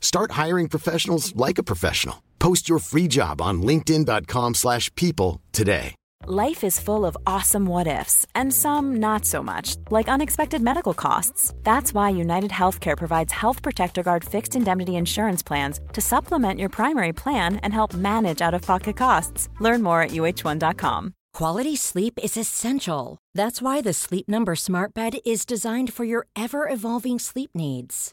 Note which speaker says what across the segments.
Speaker 1: Start hiring professionals like a professional. Post your free job on linkedin.com/people slash people today.
Speaker 2: Life is full of awesome what ifs and some not so much, like unexpected medical costs. That's why United Healthcare provides Health Protector Guard fixed indemnity insurance plans to supplement your primary plan and help manage out-of-pocket costs. Learn more at uh1.com.
Speaker 3: Quality sleep is essential. That's why the Sleep Number Smart Bed is designed for your ever evolving sleep needs.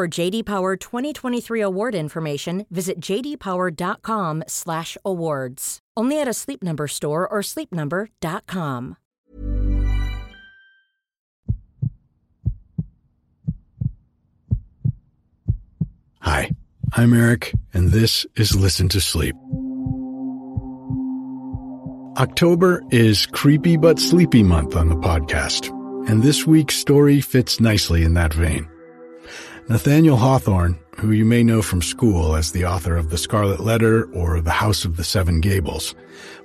Speaker 3: For JD Power 2023 award information, visit jdpower.com/awards. Only at a Sleep Number store or sleepnumber.com.
Speaker 4: Hi, I'm Eric, and this is Listen to Sleep. October is Creepy But Sleepy Month on the podcast, and this week's story fits nicely in that vein. Nathaniel Hawthorne, who you may know from school as the author of The Scarlet Letter or The House of the Seven Gables,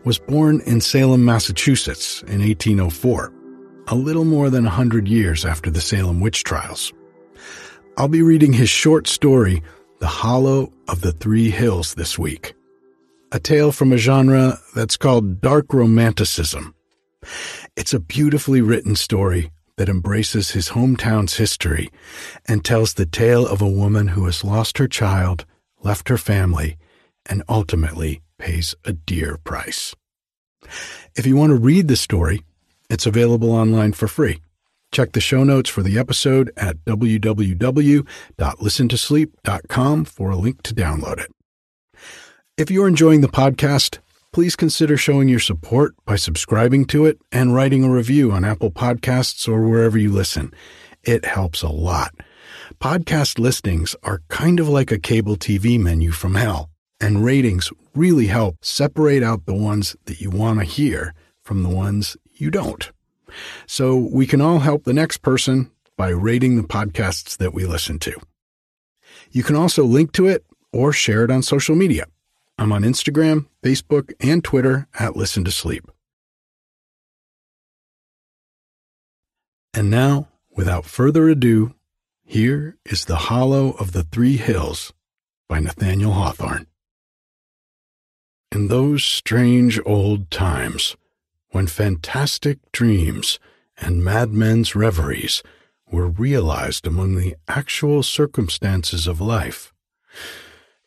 Speaker 4: was born in Salem, Massachusetts in 1804, a little more than a hundred years after the Salem witch trials. I'll be reading his short story, The Hollow of the Three Hills, this week. A tale from a genre that's called dark romanticism. It's a beautifully written story that embraces his hometown's history and tells the tale of a woman who has lost her child, left her family, and ultimately pays a dear price. If you want to read the story, it's available online for free. Check the show notes for the episode at www.listentosleep.com for a link to download it. If you're enjoying the podcast, please consider showing your support by subscribing to it and writing a review on Apple Podcasts or wherever you listen. It helps a lot. Podcast listings are kind of like a cable TV menu from hell, and ratings really help separate out the ones that you want to hear from the ones you don't. So we can all help the next person by rating the podcasts that we listen to. You can also link to it or share it on social media. I'm on Instagram, Facebook, and Twitter at Listen to Sleep. And now, without further ado, here is The Hollow of the Three Hills by Nathaniel Hawthorne. In those strange old times, when fantastic dreams and madmen's reveries were realized among the actual circumstances of life,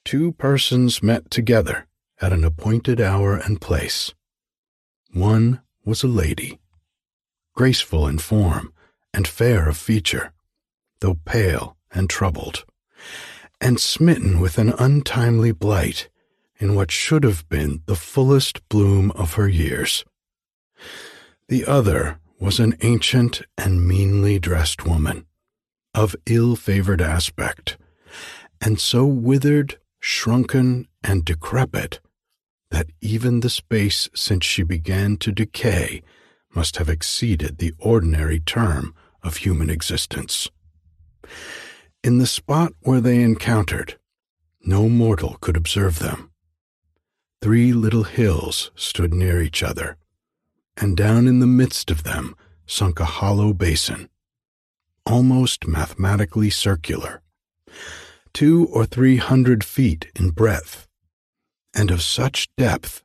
Speaker 4: two persons met together at an appointed hour and place. One was a lady, graceful in form and fair of feature, though pale and troubled, and smitten with an untimely blight in what should have been the fullest bloom of her years. The other was an ancient and meanly dressed woman, of ill favored aspect, and so withered, shrunken, and decrepit that even the space since she began to decay must have exceeded the ordinary term of human existence. In the spot where they encountered, no mortal could observe them. Three little hills stood near each other, and down in the midst of them sunk a hollow basin, almost mathematically circular, two or three hundred feet in breadth, and of such depth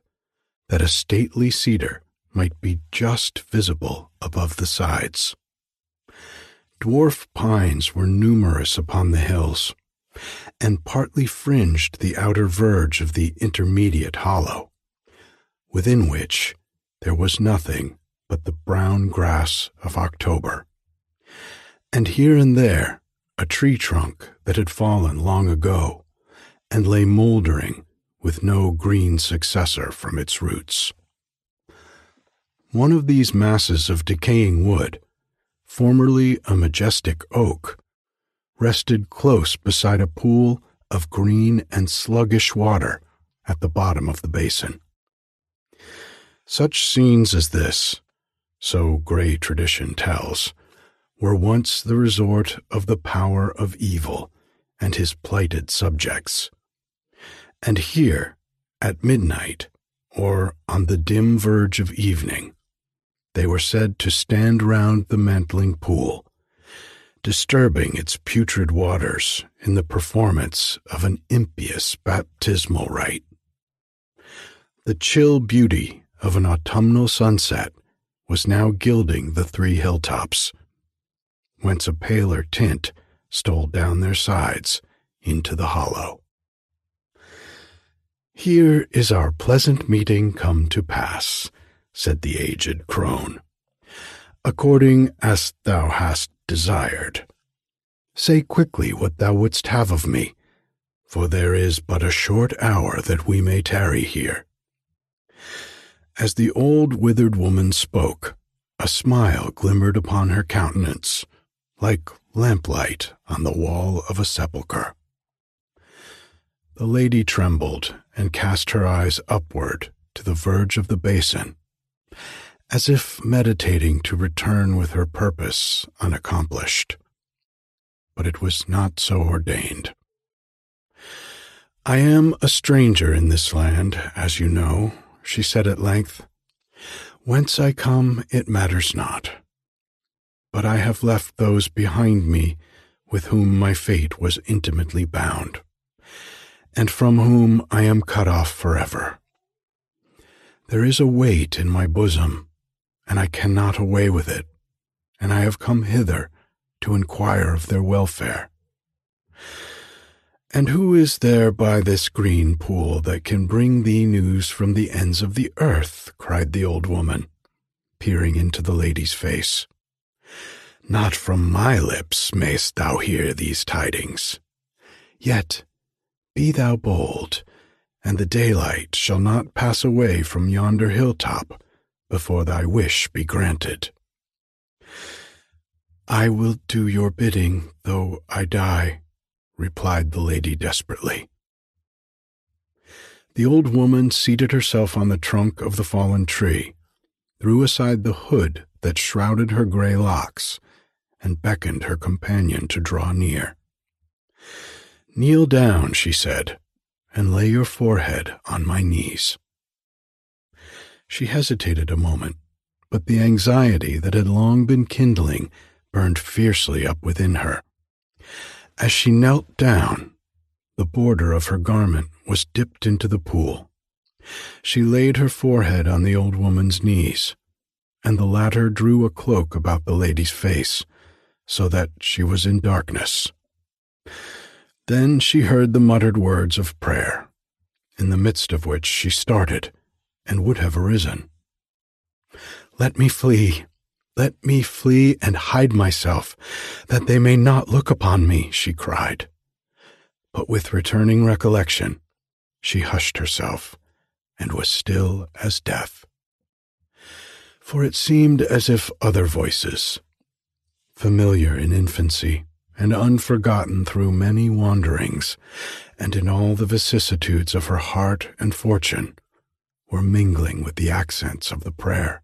Speaker 4: that a stately cedar might be just visible above the sides. Dwarf pines were numerous upon the hills, and partly fringed the outer verge of the intermediate hollow, within which there was nothing but the brown grass of October. And here and there a tree trunk that had fallen long ago and lay mouldering with no green successor from its roots. One of these masses of decaying wood, formerly a majestic oak, rested close beside a pool of green and sluggish water at the bottom of the basin. Such scenes as this, so gray tradition tells, were once the resort of the power of evil and his plighted subjects. And here, at midnight, or on the dim verge of evening, they were said to stand round the mantling pool, disturbing its putrid waters in the performance of an impious baptismal rite. The chill beauty of an autumnal sunset was now gilding the three hilltops, whence a paler tint stole down their sides into the hollow. Here is our pleasant meeting come to pass, said the aged crone, according as thou hast desired. Say quickly what thou wouldst have of me, for there is but a short hour that we may tarry here. As the old withered woman spoke, a smile glimmered upon her countenance, like lamplight on the wall of a sepulchre. The lady trembled and cast her eyes upward to the verge of the basin, as if meditating to return with her purpose unaccomplished. But it was not so ordained. I am a stranger in this land, as you know, she said at length. Whence I come, it matters not. But I have left those behind me with whom my fate was intimately bound, and from whom I am cut off forever. There is a weight in my bosom, and I cannot away with it, and I have come hither to inquire of their welfare. And who is there by this green pool that can bring thee news from the ends of the earth? cried the old woman, peering into the lady's face. Not from my lips mayst thou hear these tidings. Yet be thou bold, and the daylight shall not pass away from yonder hilltop before thy wish be granted. I will do your bidding, though I die replied the lady desperately. The old woman seated herself on the trunk of the fallen tree, threw aside the hood that shrouded her gray locks, and beckoned her companion to draw near. Kneel down, she said, and lay your forehead on my knees. She hesitated a moment, but the anxiety that had long been kindling burned fiercely up within her. As she knelt down, the border of her garment was dipped into the pool. She laid her forehead on the old woman's knees, and the latter drew a cloak about the lady's face, so that she was in darkness. Then she heard the muttered words of prayer, in the midst of which she started and would have arisen. Let me flee, let me flee and hide myself, that they may not look upon me, she cried. But with returning recollection, she hushed herself and was still as death. For it seemed as if other voices, familiar in infancy and unforgotten through many wanderings and in all the vicissitudes of her heart and fortune, were mingling with the accents of the prayer.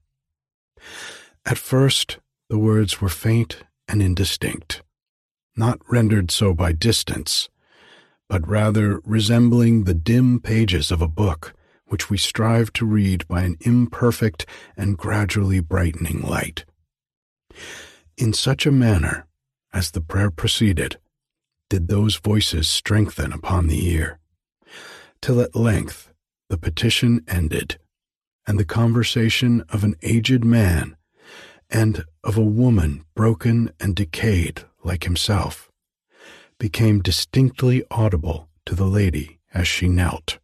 Speaker 4: At first, the words were faint and indistinct, not rendered so by distance, but rather resembling the dim pages of a book which we strive to read by an imperfect and gradually brightening light. In such a manner, as the prayer proceeded, did those voices strengthen upon the ear, till at length the petition ended, and the conversation of an aged man and of a woman broken and decayed like himself became distinctly audible to the lady as she knelt.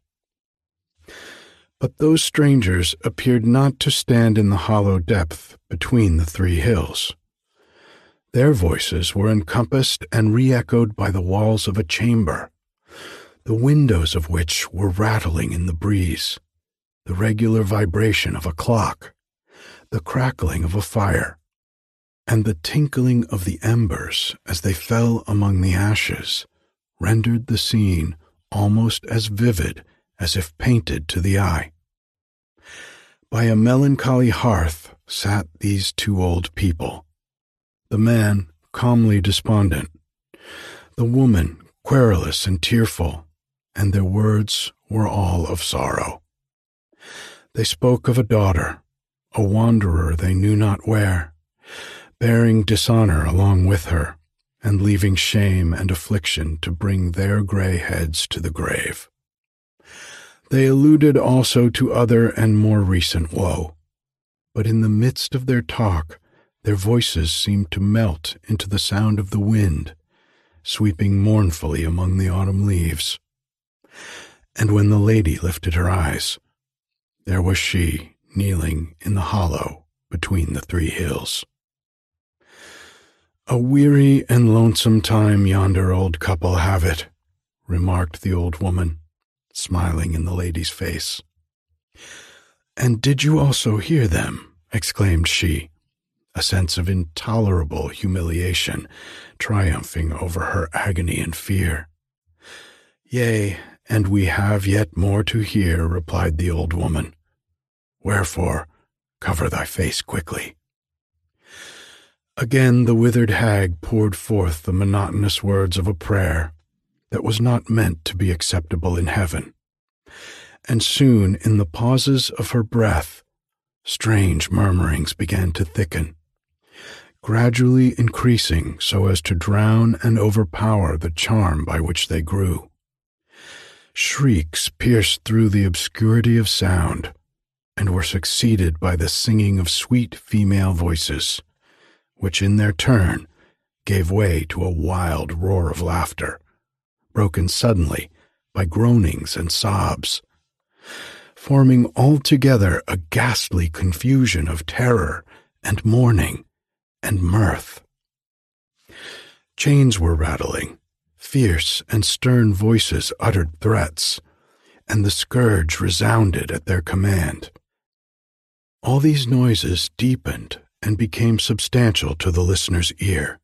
Speaker 4: But those strangers appeared not to stand in the hollow depth between the three hills. Their voices were encompassed and re echoed by the walls of a chamber, the windows of which were rattling in the breeze, the regular vibration of a clock, the crackling of a fire, and the tinkling of the embers as they fell among the ashes rendered the scene almost as vivid as if painted to the eye. By a melancholy hearth sat these two old people, the man calmly despondent, the woman querulous and tearful, and their words were all of sorrow. They spoke of a daughter, a wanderer they knew not where, bearing dishonor along with her, and leaving shame and affliction to bring their gray heads to the grave. They alluded also to other and more recent woe, but in the midst of their talk, their voices seemed to melt into the sound of the wind, sweeping mournfully among the autumn leaves. And when the lady lifted her eyes, there was she kneeling in the hollow between the three hills. A weary and lonesome time yonder old couple have it, remarked the old woman, smiling in the lady's face. And did you also hear them? exclaimed she, a sense of intolerable humiliation triumphing over her agony and fear. Yea, and we have yet more to hear, replied the old woman. Wherefore, cover thy face quickly. Again the withered hag poured forth the monotonous words of a prayer that was not meant to be acceptable in heaven. And soon, in the pauses of her breath, strange murmurings began to thicken, gradually increasing so as to drown and overpower the charm by which they grew. Shrieks pierced through the obscurity of sound and were succeeded by the singing of sweet female voices which in their turn gave way to a wild roar of laughter, broken suddenly by groanings and sobs, forming altogether a ghastly confusion of terror and mourning and mirth. Chains were rattling, fierce and stern voices uttered threats, and the scourge resounded at their command. All these noises deepened and became substantial to the listener's ear,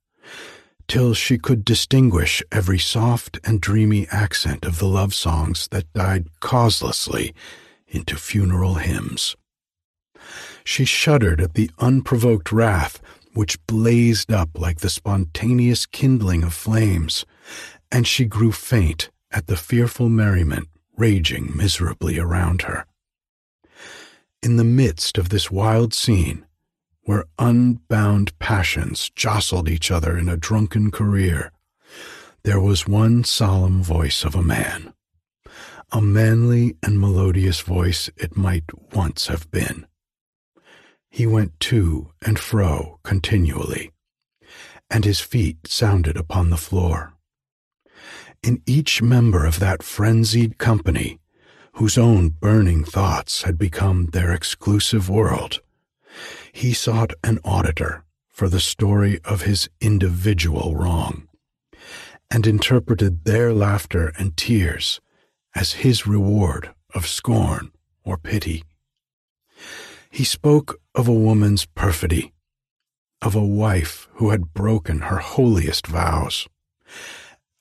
Speaker 4: till she could distinguish every soft and dreamy accent of the love songs that died causelessly into funeral hymns. She shuddered at the unprovoked wrath which blazed up like the spontaneous kindling of flames, and she grew faint at the fearful merriment raging miserably around her. In the midst of this wild scene, where unbound passions jostled each other in a drunken career, there was one solemn voice of a man. A manly and melodious voice it might once have been. He went to and fro continually, and his feet sounded upon the floor. In each member of that frenzied company, whose own burning thoughts had become their exclusive world, he sought an auditor for the story of his individual wrong, and interpreted their laughter and tears as his reward of scorn or pity. He spoke of a woman's perfidy, of a wife who had broken her holiest vows,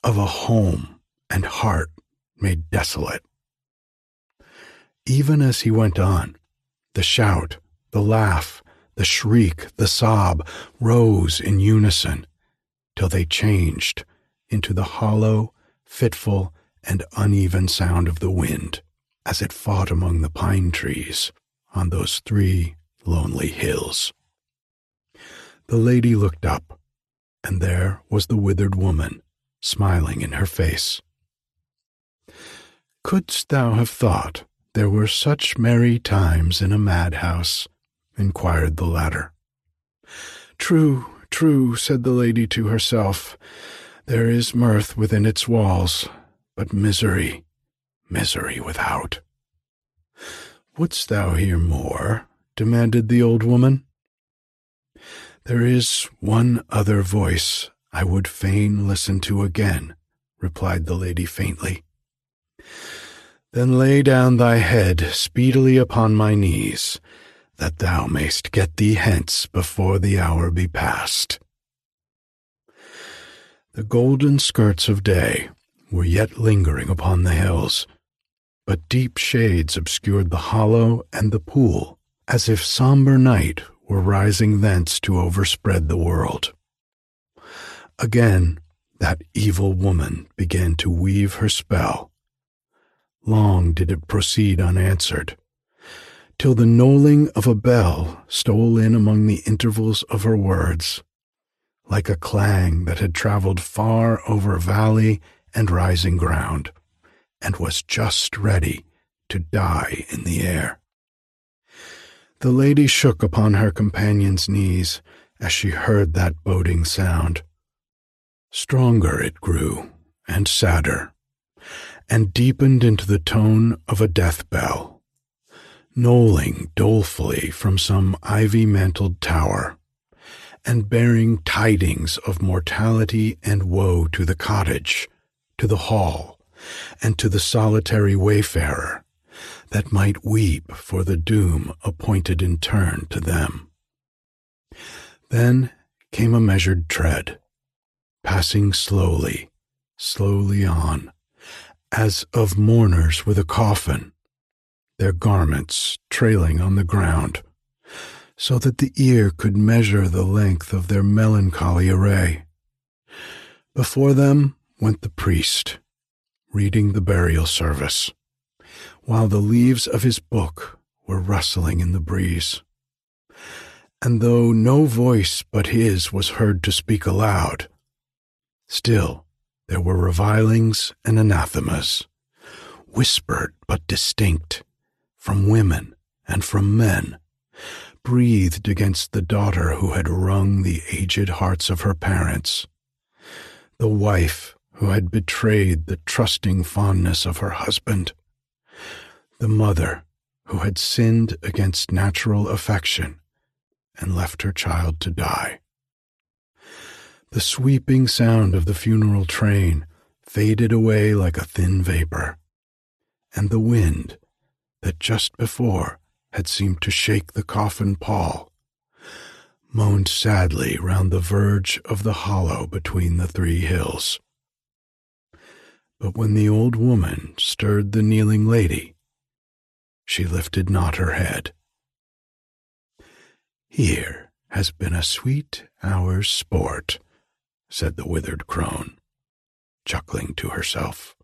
Speaker 4: of a home and heart made desolate. Even as he went on, the shout, the laugh, the shriek, the sob rose in unison till they changed into the hollow, fitful, and uneven sound of the wind, as it fought among the pine trees on those three lonely hills. The lady looked up, and there was the withered woman, smiling in her face. Couldst thou have thought there were such merry times in a madhouse? inquired the latter. True, true, said the lady to herself. There is mirth within its walls, but misery, misery without. Wouldst thou hear more? demanded the old woman. There is one other voice I would fain listen to again, replied the lady faintly. Then lay down thy head speedily upon my knees, that thou mayst get thee hence before the hour be past. The golden skirts of day were yet lingering upon the hills, but deep shades obscured the hollow and the pool, as if somber night were rising thence to overspread the world. Again, that evil woman began to weave her spell. Long did it proceed unanswered, till the knolling of a bell stole in among the intervals of her words, like a clang that had travelled far over valley and rising ground, and was just ready to die in the air. The lady shook upon her companion's knees as she heard that boding sound. Stronger it grew, and sadder, and deepened into the tone of a death bell knolling dolefully from some ivy mantled tower, and bearing tidings of mortality and woe to the cottage, to the hall, and to the solitary wayfarer, that might weep for the doom appointed in turn to them. Then came a measured tread, passing slowly, slowly on, as of mourners with a coffin, their garments trailing on the ground, so that the ear could measure the length of their melancholy array. Before them went the priest, reading the burial service, while the leaves of his book were rustling in the breeze. And though no voice but his was heard to speak aloud, still there were revilings and anathemas, whispered but distinct, from women and from men, breathed against the daughter who had wrung the aged hearts of her parents, the wife who had betrayed the trusting fondness of her husband, the mother who had sinned against natural affection and left her child to die. The sweeping sound of the funeral train faded away like a thin vapor, and the wind that just before had seemed to shake the coffin pall, moaned sadly round the verge of the hollow between the three hills. But when the old woman stirred the kneeling lady, she lifted not her head. Here has been a sweet hour's sport, said the withered crone, chuckling to herself.